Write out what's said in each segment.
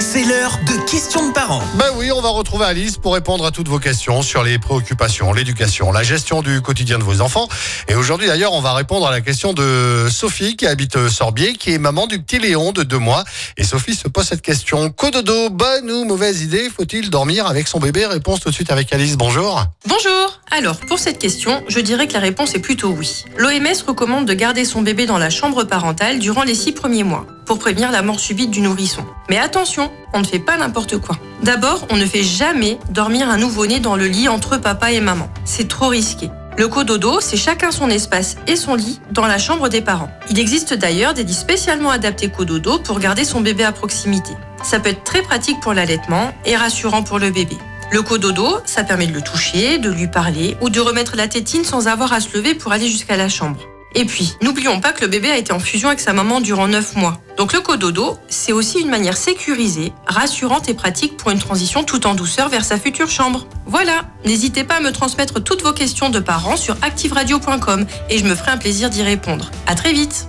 C'est l'heure de questions de parents. Ben oui, on va retrouver Alice pour répondre à toutes vos questions sur les préoccupations, l'éducation, la gestion du quotidien de vos enfants. Et aujourd'hui d'ailleurs, on va répondre à la question de Sophie qui habite Sorbier, qui est maman du petit Léon de deux mois. Et Sophie se pose cette question. Cododo, bonne ou mauvaise idée? Faut-il dormir avec son bébé? Réponse tout de suite avec Alice. Bonjour. Bonjour Alors, pour cette question, je dirais que la réponse est plutôt oui. L'OMS recommande de garder son bébé dans la chambre parentale durant les six premiers mois, pour prévenir la mort subite du nourrisson. Mais attention, on ne fait pas n'importe quoi. D'abord, on ne fait jamais dormir un nouveau-né dans le lit entre papa et maman. C'est trop risqué. Le cododo, c'est chacun son espace et son lit dans la chambre des parents. Il existe d'ailleurs des lits spécialement adaptés cododo pour garder son bébé à proximité. Ça peut être très pratique pour l'allaitement et rassurant pour le bébé. Le cododo, ça permet de le toucher, de lui parler ou de remettre la tétine sans avoir à se lever pour aller jusqu'à la chambre. Et puis, n'oublions pas que le bébé a été en fusion avec sa maman durant 9 mois. Donc le cododo, c'est aussi une manière sécurisée, rassurante et pratique pour une transition tout en douceur vers sa future chambre. Voilà, n'hésitez pas à me transmettre toutes vos questions de parents sur activeradio.com et je me ferai un plaisir d'y répondre. À très vite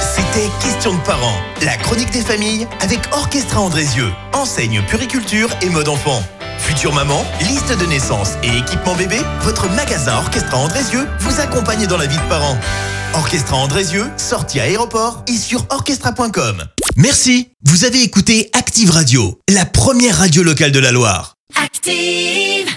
C'était Questions de parents, la chronique des familles avec Orchestra Andrézieux, enseigne puriculture et mode enfant. Future maman, liste de naissance et équipement bébé, votre magasin Orchestra Andrézieux vous accompagne dans la vie de parents. Orchestra Andrézieux, sortie à aéroport et sur orchestra.com. Merci, vous avez écouté Active Radio, la première radio locale de la Loire. Active.